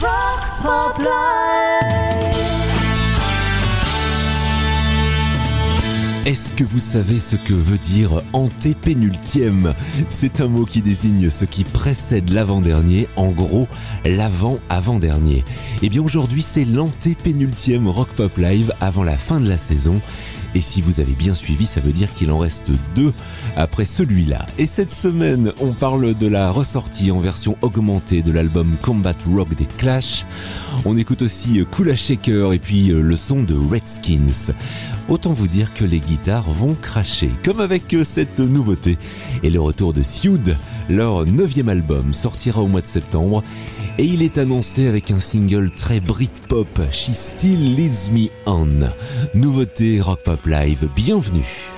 Rock Pop Live. Est-ce que vous savez ce que veut dire antépénultième C'est un mot qui désigne ce qui précède l'avant-dernier, en gros l'avant-avant-dernier. Et bien aujourd'hui c'est l'antépénultième Rock Pop Live avant la fin de la saison. Et si vous avez bien suivi, ça veut dire qu'il en reste deux après celui-là. Et cette semaine, on parle de la ressortie en version augmentée de l'album Combat Rock des Clash. On écoute aussi Kula Shaker et puis le son de Redskins. Autant vous dire que les guitares vont cracher, comme avec cette nouveauté. Et le retour de Sued, leur neuvième album, sortira au mois de septembre. Et il est annoncé avec un single très Britpop, She Still Leads Me On. Nouveauté Rock Pop Live, bienvenue.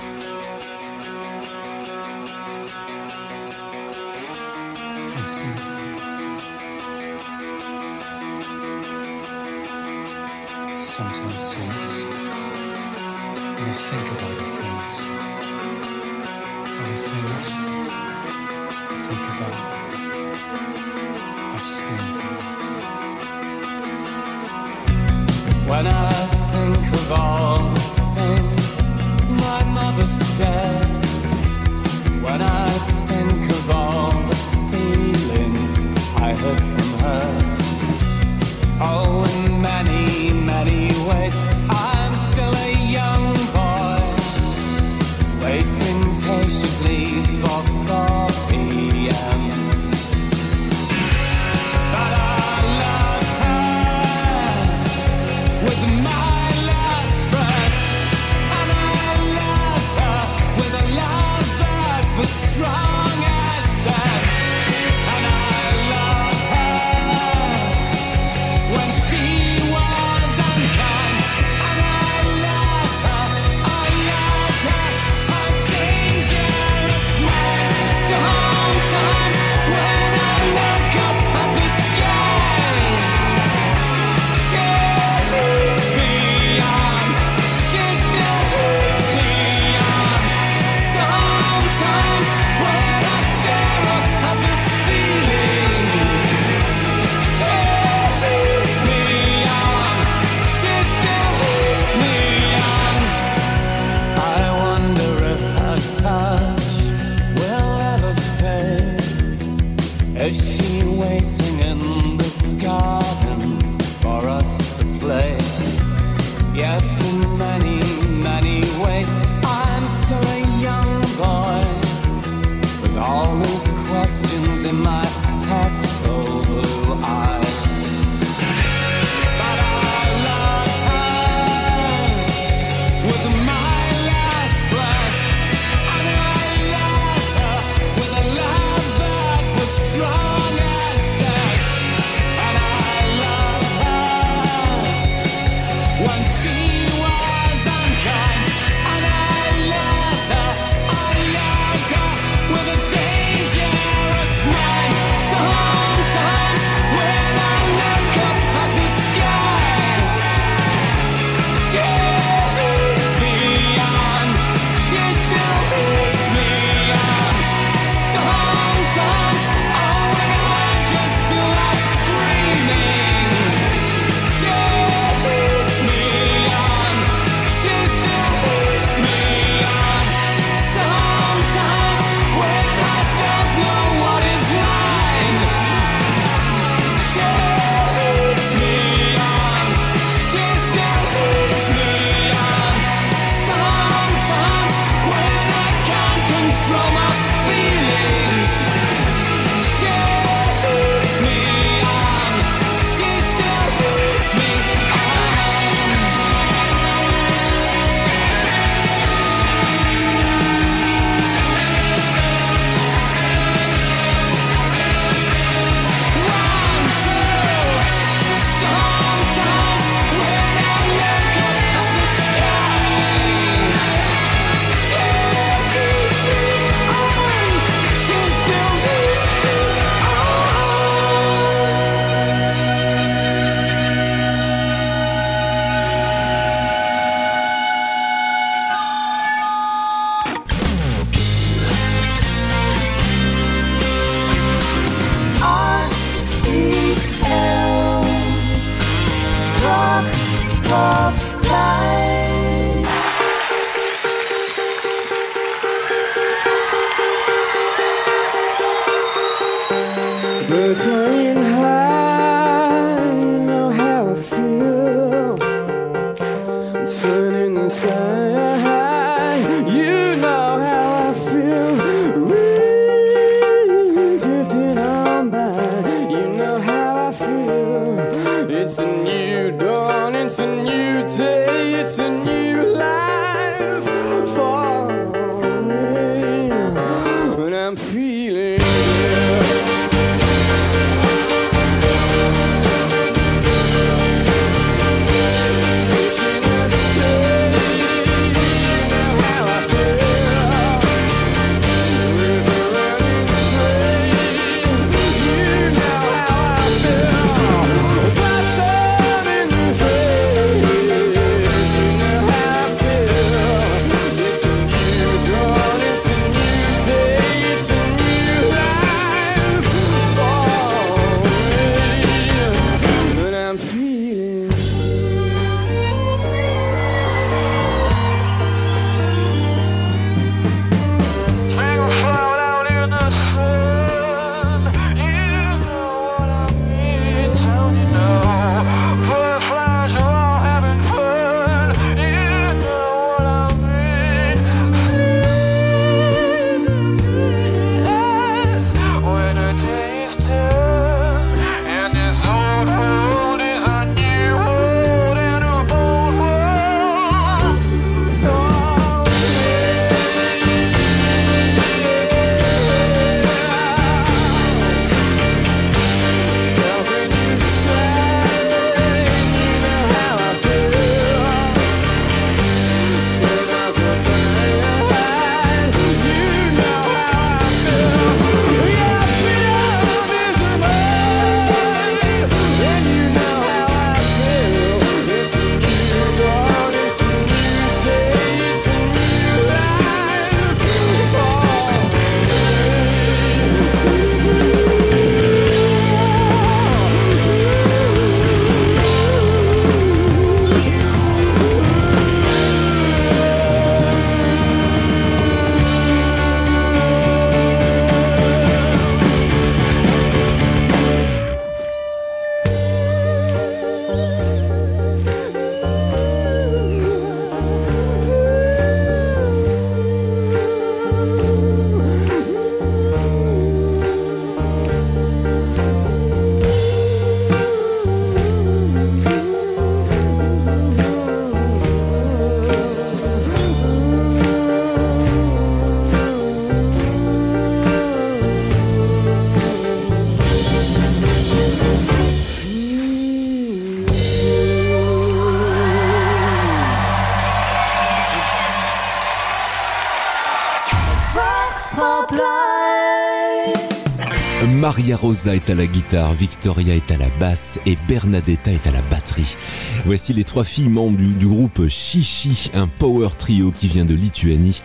Rosa est à la guitare, Victoria est à la basse et Bernadetta est à la batterie. Voici les trois filles membres du, groupe Chichi, un power trio qui vient de Lituanie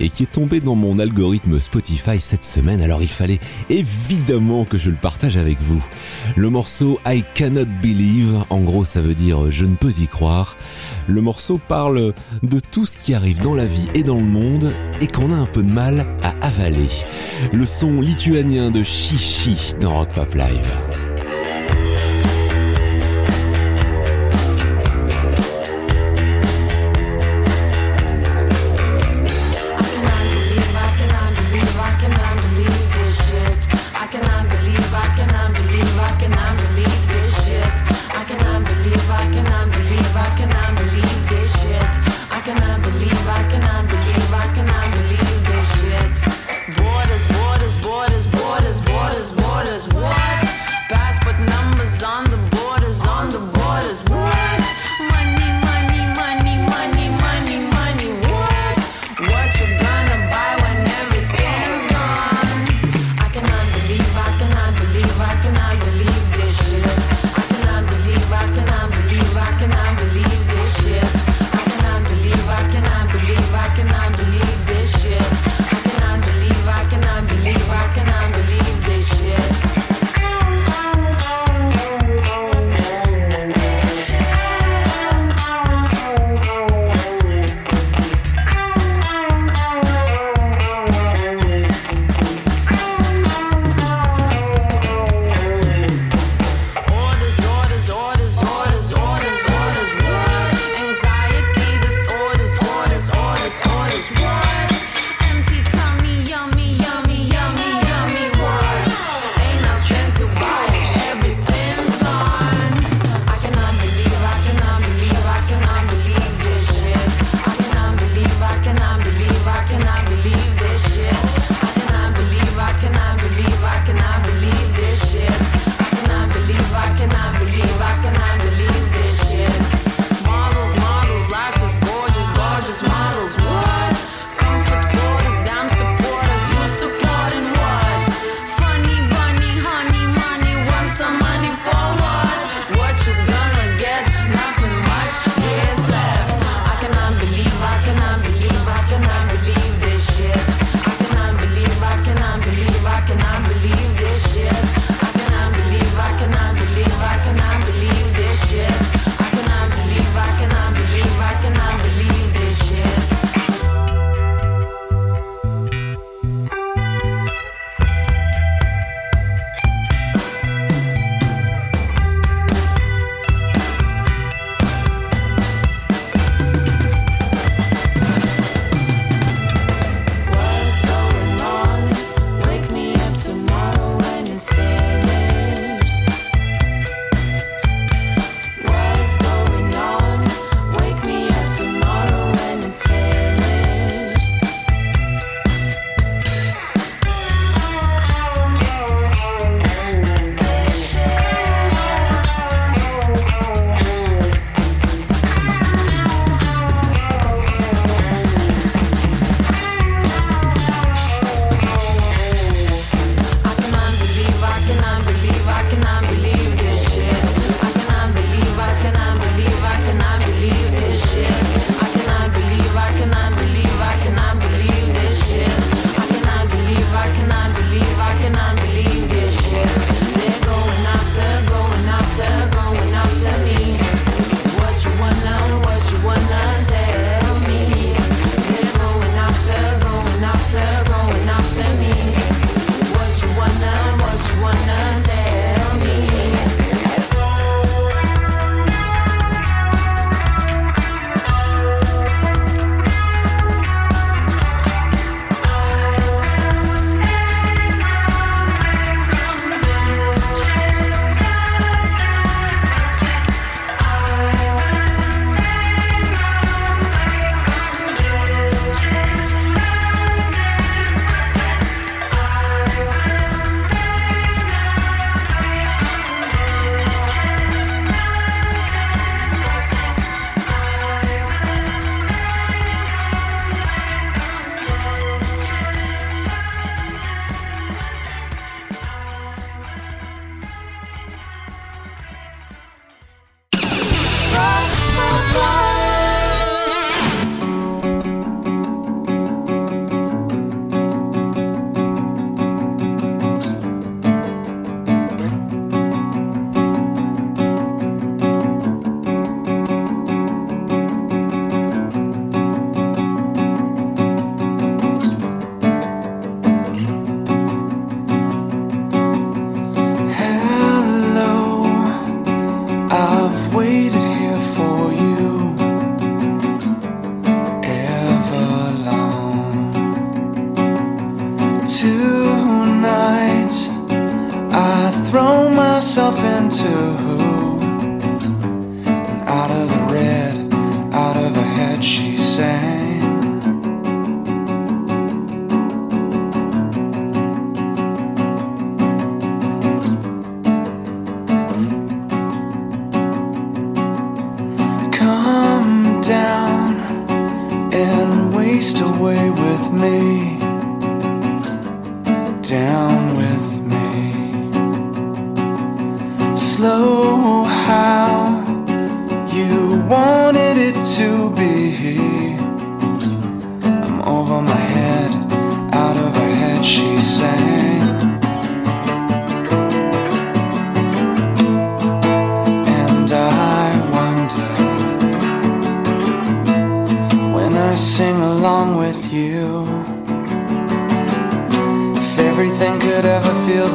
et qui est tombé dans mon algorithme Spotify cette semaine. Alors il fallait évidemment que je le partage avec vous. Le morceau I Cannot Believe, en gros ça veut dire je ne peux y croire. Le morceau parle de tout ce qui arrive dans la vie et dans le monde et qu'on a un peu de mal à avaler. Le son lituanien de Chichi dans Rock Pop Live.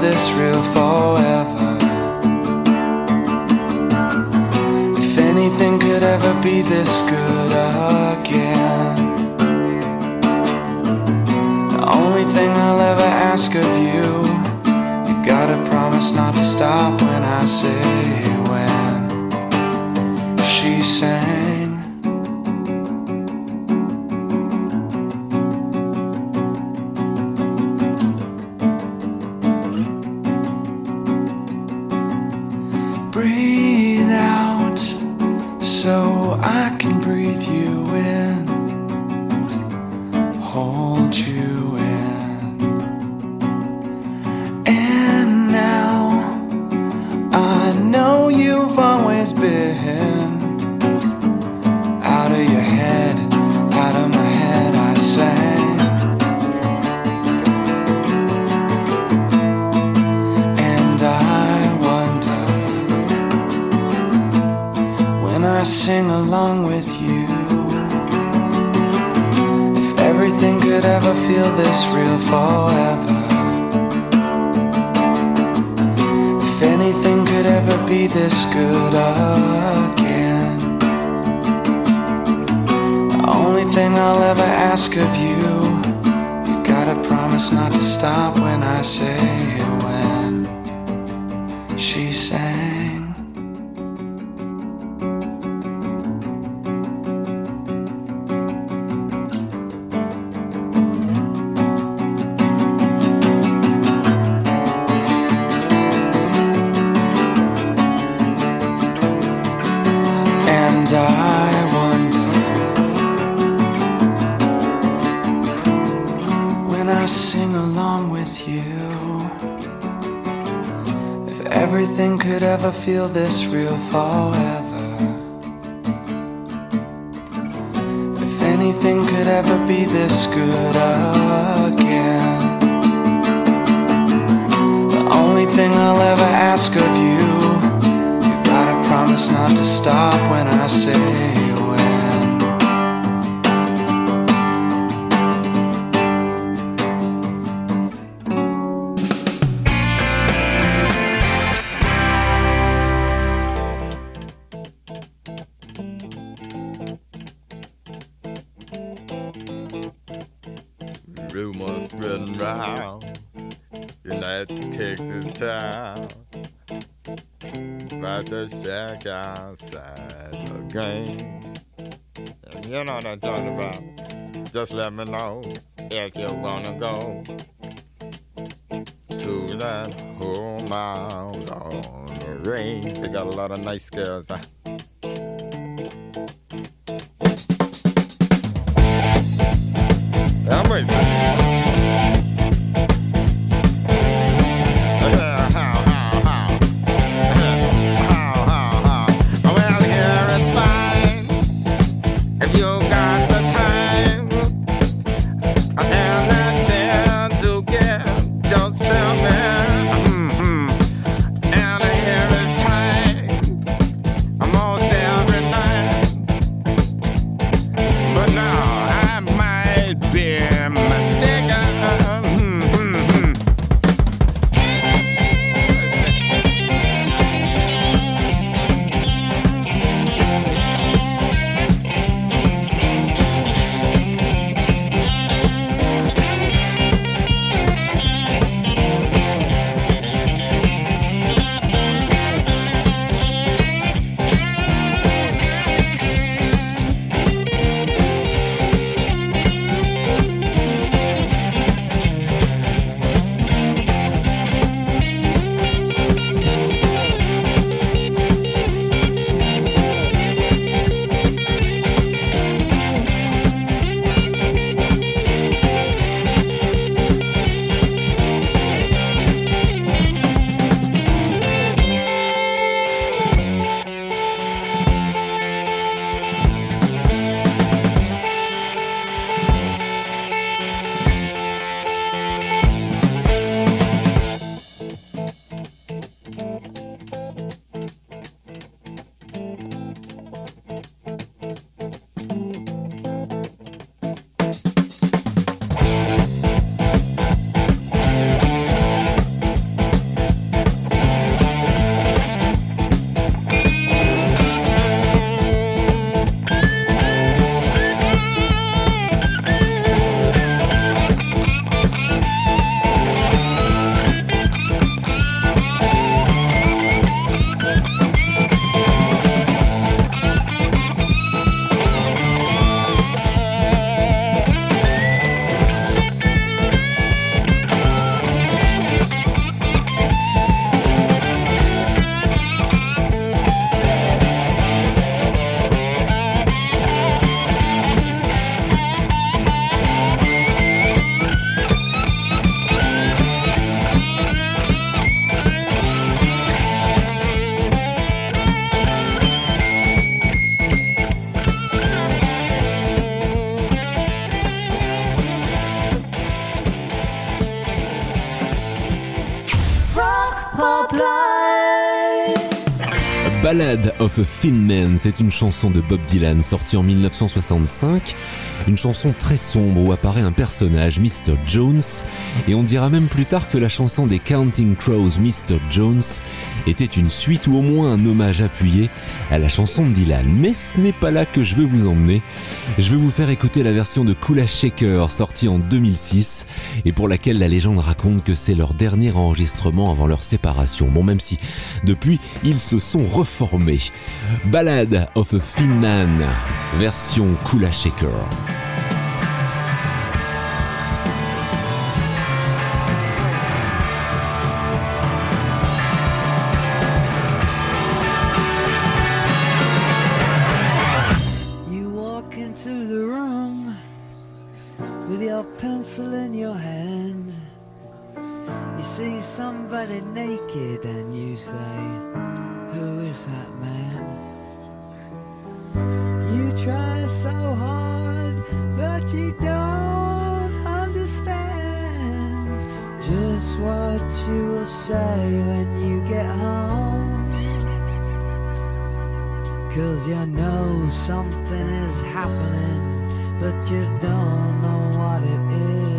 this real forever. If anything could ever be this good again, the only thing I'll ever ask of you, you gotta promise not to stop when I say when. She said. never feel this real forever. If anything could ever be this good again, the only thing I'll ever ask of you, you gotta promise not to stop when I say. Just let me know if you wanna go to that whole mile on the range. They got a lot of nice girls. Of Man, c'est une chanson de Bob Dylan sortie en 1965, une chanson très sombre où apparaît un personnage, Mr. Jones, et on dira même plus tard que la chanson des Counting Crows, Mr. Jones, était une suite ou au moins un hommage appuyé à la chanson de Dylan. Mais ce n'est pas là que je veux vous emmener. Je vais vous faire écouter la version de Kula Shaker sortie en 2006 et pour laquelle la légende raconte que c'est leur dernier enregistrement avant leur séparation. Bon, même si depuis ils se sont reformés. Ballad of a Thin Man, version Kula Shaker. Cause you know something is happening, but you don't know what it is.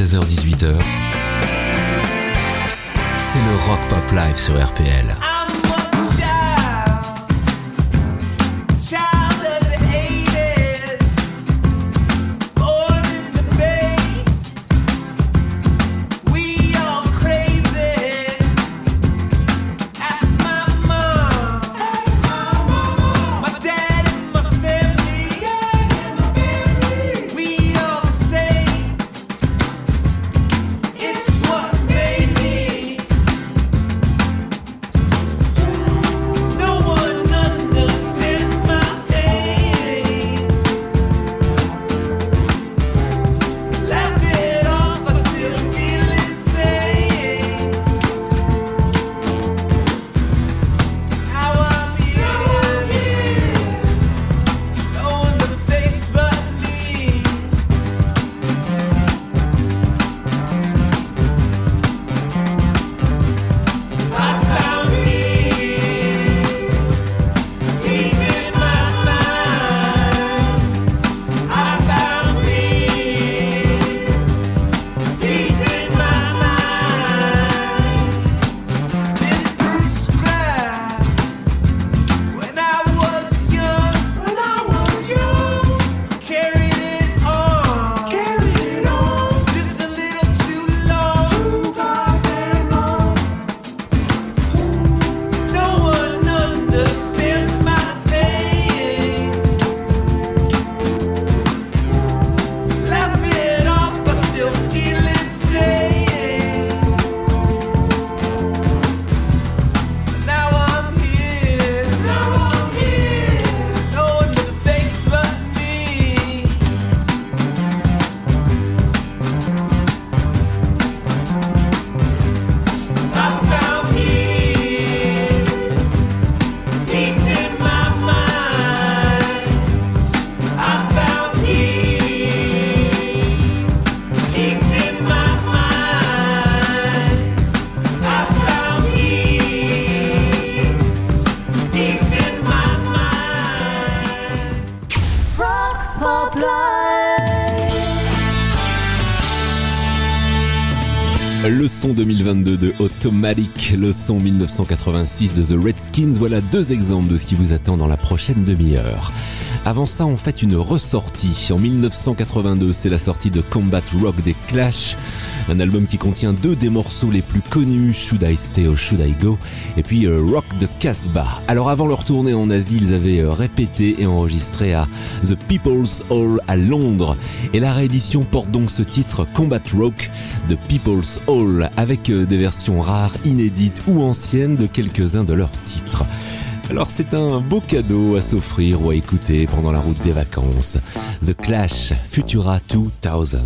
16h-18h, c'est le Rock Pop Live sur RPL. son 2022 de Automatic, le son 1986 de The Redskins. Voilà deux exemples de ce qui vous attend dans la prochaine demi-heure. Avant ça, on fait une ressortie. En 1982, c'est la sortie de Combat Rock des Clash, un album qui contient deux des morceaux les plus connus, Should I Stay or Should I Go, et puis euh, Rock de Casbah. Alors avant leur tournée en Asie, ils avaient euh, répété et enregistré à The People's Hall à Londres. Et la réédition porte donc ce titre Combat Rock People's Hall avec euh, des versions rares, inédites ou anciennes de quelques-uns de leurs titres. Alors c'est un beau cadeau à s'offrir ou à écouter pendant la route des vacances. The Clash Futura 2000.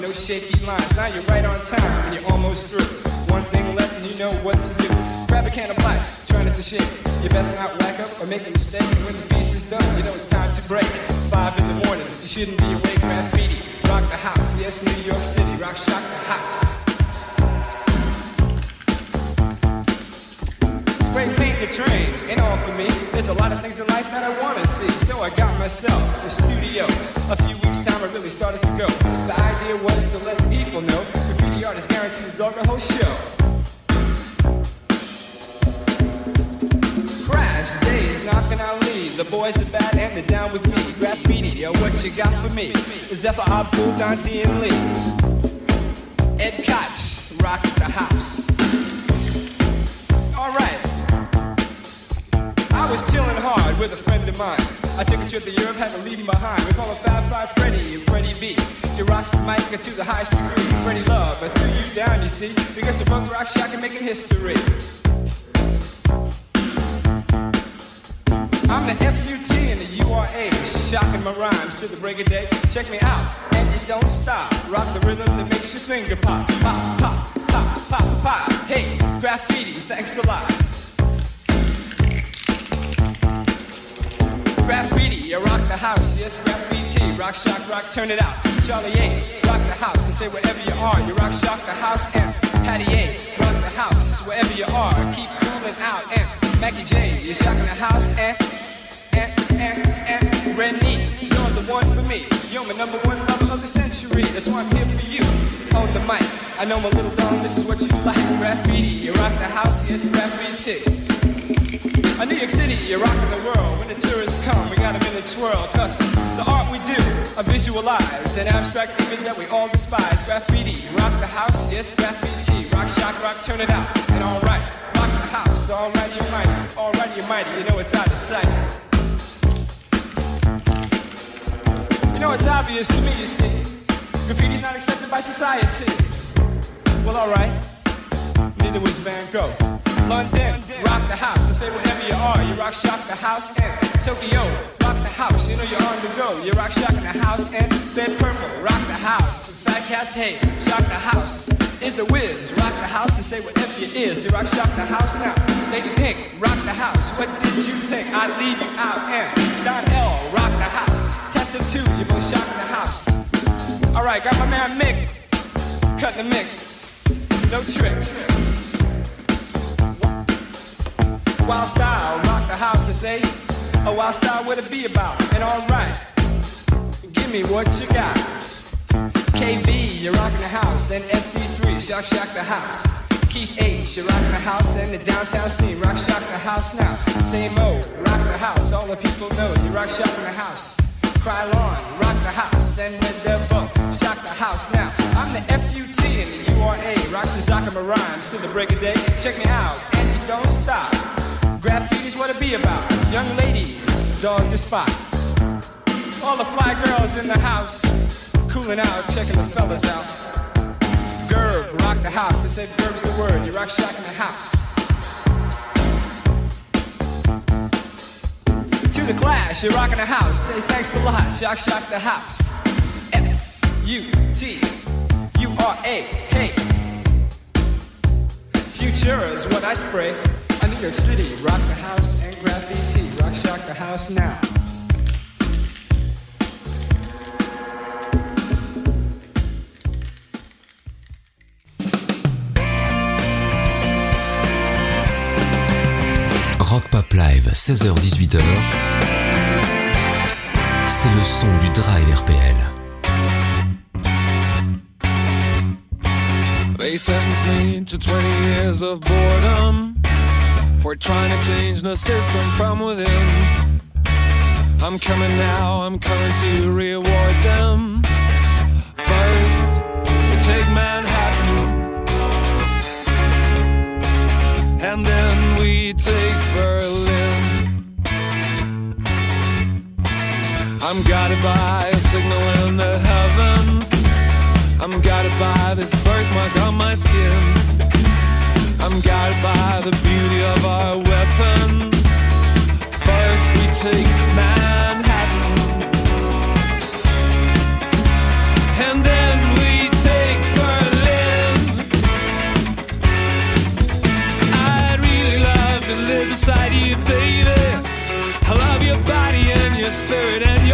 No shaky lines. Now you're right on time and you're almost through. One thing left and you know what to do. Grab a can of black, turn it to shit. You best not whack up or make a mistake. When the piece is done, you know it's time to break. Five in the morning, you shouldn't be awake. Graffiti, rock the house. Yes, New York City, rock shock the house. Paint the train ain't all for me. There's a lot of things in life that I wanna see. So I got myself a studio. A few weeks time I really started to go. The idea was to let people know graffiti art is guaranteed to dog the whole show. Crash days knocking on lead. The boys are bad and they're down with me. Graffiti, yo, what you got for me? Zephyr Abdul, Dondi and Lee. Ed Koch, rock the house. Was chilling hard with a friend of mine. I took a trip to Europe, had to leave him behind. We call him Fab Five Freddy and Freddy B. He rocks the mic to the highest degree. Freddy Love, I threw you down, you see, because we're both rock shock and making history. I'm the FUT and the URA, shocking my rhymes to the break of day. Check me out, and you don't stop. Rock the rhythm that makes your finger pop, pop, pop, pop, pop, pop. Hey, graffiti, thanks a lot. Graffiti, you rock the house, yes, graffiti. Rock, shock, rock, turn it out. Charlie A, rock the house. I say wherever you are, you rock, shock the house. And Patty A, rock the house, wherever you are. Keep cooling out. And Mackie J, you're shocking the house. And, and, and, and Renee, you're the one for me. You're my number one lover of the century. That's why I'm here for you. On the mic, I know my little dog, this is what you like. Graffiti, you rock the house, yes, graffiti. A New York City, you're rocking the world. When the tourists come, we got them in a twirl. Cause the art we do, I visualize an abstract image that we all despise. Graffiti, rock the house, yes, graffiti. Rock, shock, rock, turn it out. And alright, rock the house, alright, you're mighty. Alright, you're mighty, you know it's out of sight. You know it's obvious to me, you see. Graffiti's not accepted by society. Well, alright. Neither was Van Gogh. London, rock the house. I say wherever you are, you rock shock the house. And Tokyo, rock the house. You know you're on the go. You rock shock in the house. And Fed Purple, rock the house. Fat Cats, hey, shock the house. Is the whiz, rock the house. I say whatever you is, you rock shock the house now. Lady Pink, rock the house. What did you think? I'd leave you out. And Don L, rock the house. Tessa 2, you both shock in the house. Alright, got my man Mick, cut the mix. No tricks. Wild style, rock the house and say, a wild style, what it be about? And alright, give me what you got. KV, you're rocking the house, and SC3, shock shock the house. Keith H, you're rocking the house, and the downtown scene, rock shock the house now. Same old, rock the house, all the people know you rock shock in the house. Cry Krylon, rock the house, and the devil, shock the house now. I'm the FUT and the URA, rock Shazakama rhymes till the break of day. Check me out, and you don't stop. Graffiti's what it be about. Young ladies, dog the spot. All the fly girls in the house, cooling out, checking the fellas out. Gerb, rock the house. They say Gerb's the word. You rock shock in the house. To the clash, you're rocking the house. Say thanks a lot. Shock, shock the house. F U T U R A. Hey. Future is what I spray. New York City, rock the house and graffiti. Rock, shock the house now. Rock Pop Live, 16h-18h. C'est le son du Drive RPL. They sentenced me to 20 years of boredom for trying to change the system from within. I'm coming now, I'm coming to reward them. First, we take Manhattan, and then we take Berlin. I'm guided by a signal in the heavens. I'm guided by this birthmark on my skin. I'm guided by the beauty of our weapons. First we take Manhattan, and then we take Berlin. I'd really love to live beside you, baby. I love your body and your spirit and. Your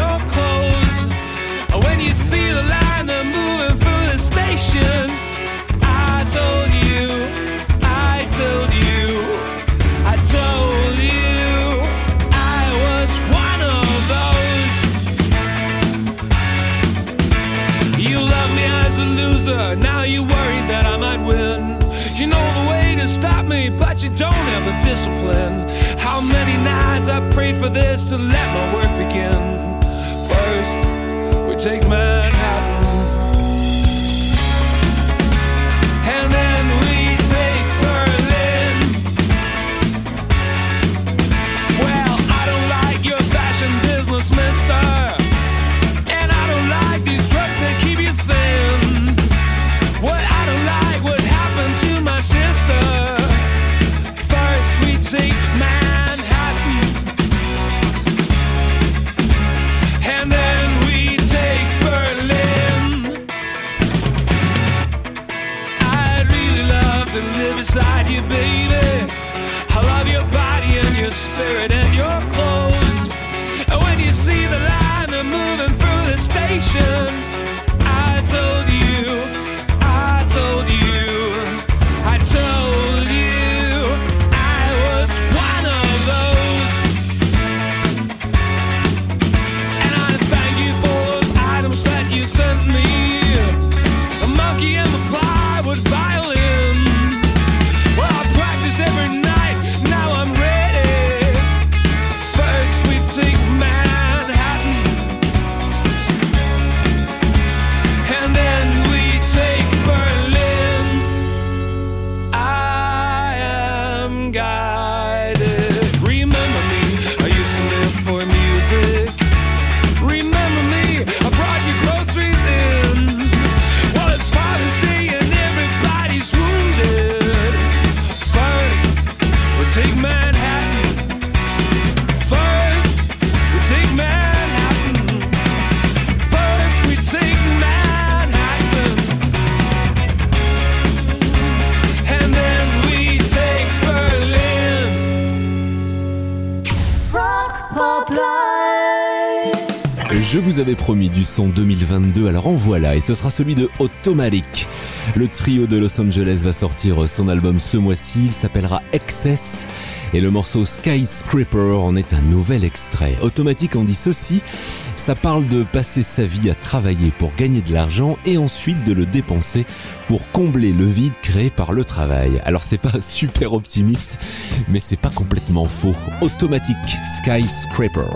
you don't have the discipline. How many nights I prayed for this to let my work begin. First, we take my ocean. Je vous avais promis du son 2022, alors en voilà, et ce sera celui de Automatic. Le trio de Los Angeles va sortir son album ce mois-ci, il s'appellera Excess, et le morceau Skyscraper en est un nouvel extrait. Automatic en dit ceci, ça parle de passer sa vie à travailler pour gagner de l'argent et ensuite de le dépenser pour combler le vide créé par le travail. Alors c'est pas super optimiste, mais c'est pas complètement faux. Automatic Skyscraper.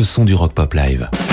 Le son du Rock Pop Live.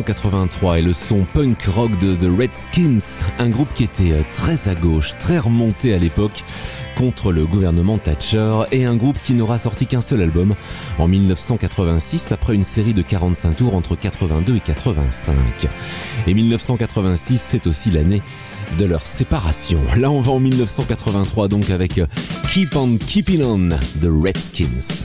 1983 et le son punk rock de The Redskins, un groupe qui était euh, très à gauche, très remonté à l'époque contre le gouvernement Thatcher et un groupe qui n'aura sorti qu'un seul album en 1986 après une série de 45 tours entre 82 et 85. Et 1986 c'est aussi l'année de leur séparation. Là on va en 1983 donc avec euh, Keep on Keeping On The Redskins.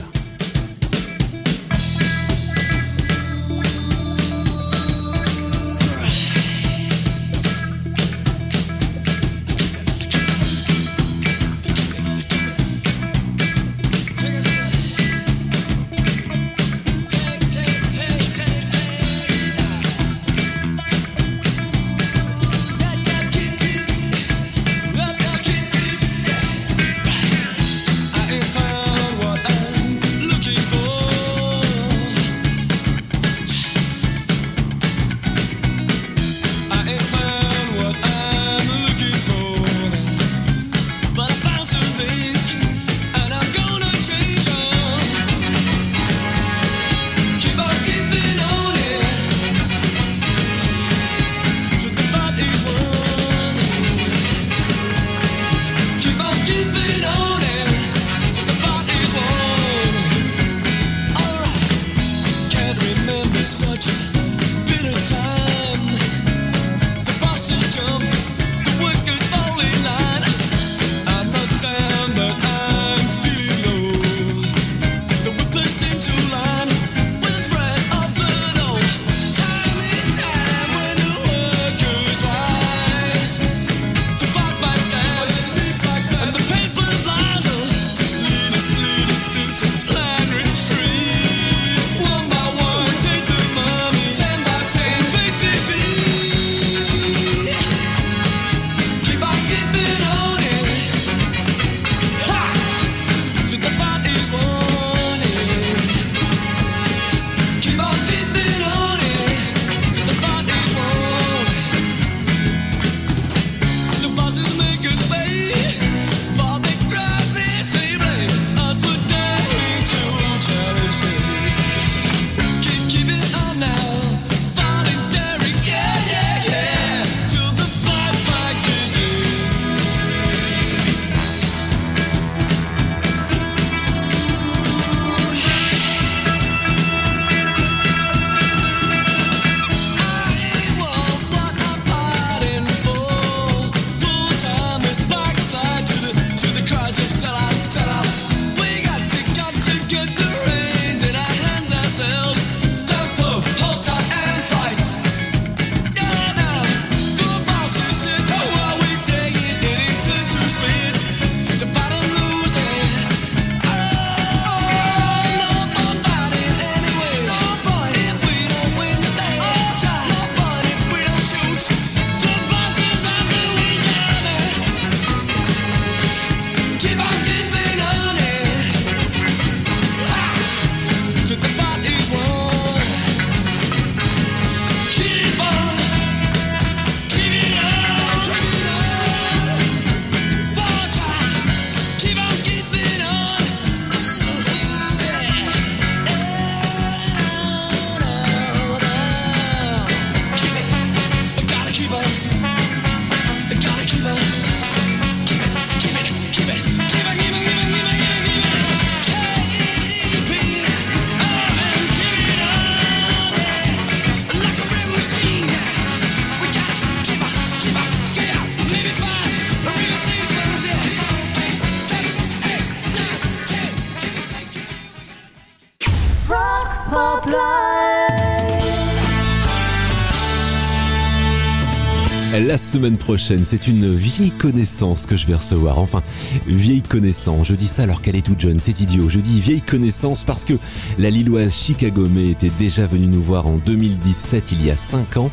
Semaine prochaine, c'est une vieille connaissance que je vais recevoir. Enfin, vieille connaissance. Je dis ça alors qu'elle est toute jeune, c'est idiot. Je dis vieille connaissance parce que la Lilloise Chicago May était déjà venue nous voir en 2017, il y a 5 ans,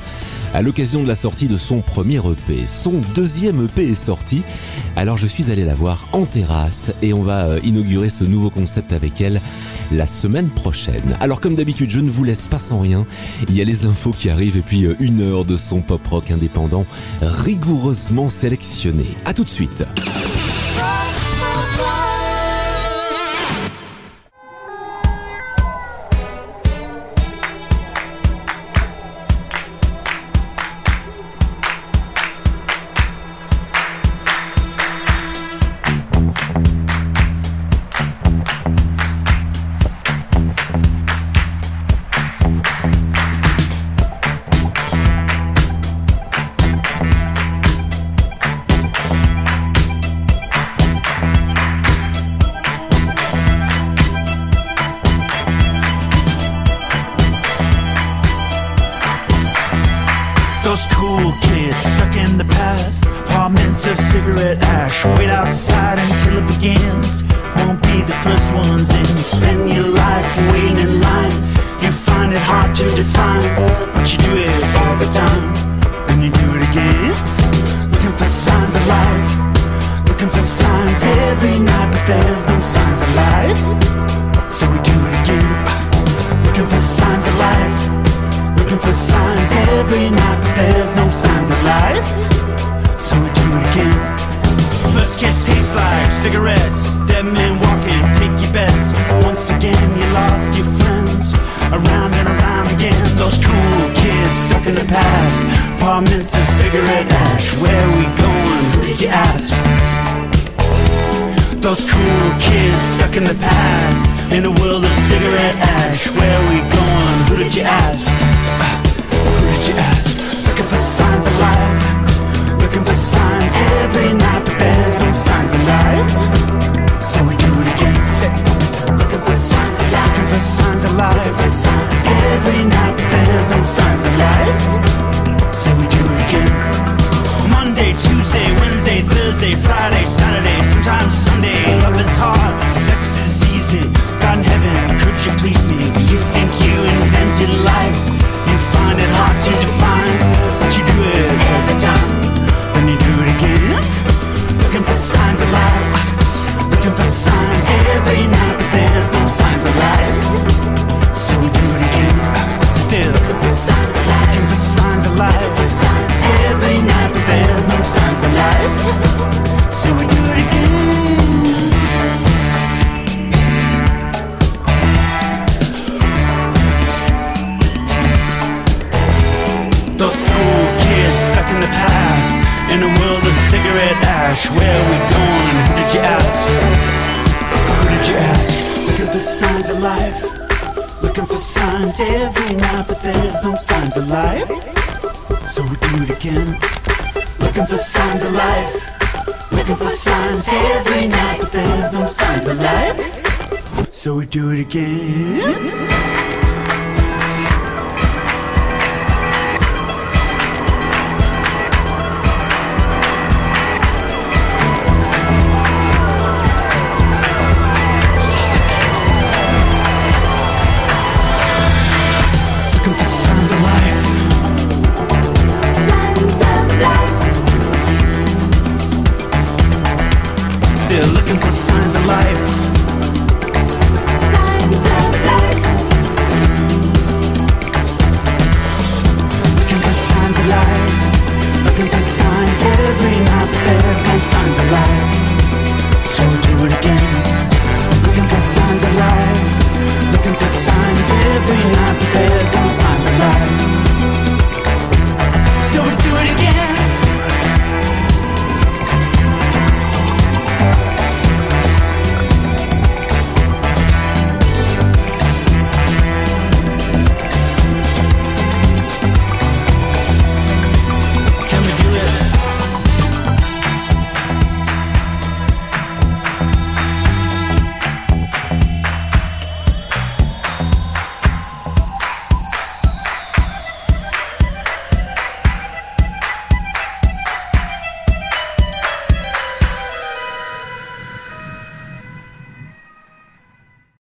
à l'occasion de la sortie de son premier EP. Son deuxième EP est sorti, alors je suis allé la voir en terrasse et on va euh, inaugurer ce nouveau concept avec elle la semaine prochaine. Alors comme d'habitude, je ne vous laisse pas sans rien. Il y a les infos qui arrivent et puis euh, une heure de son pop rock indépendant rigoureusement sélectionné. À tout de suite. life. Looking for signs every night But there's no signs of life. So we do it again. Looking for signs of life. Looking for signs every night But there's no signs of life. So we do it again.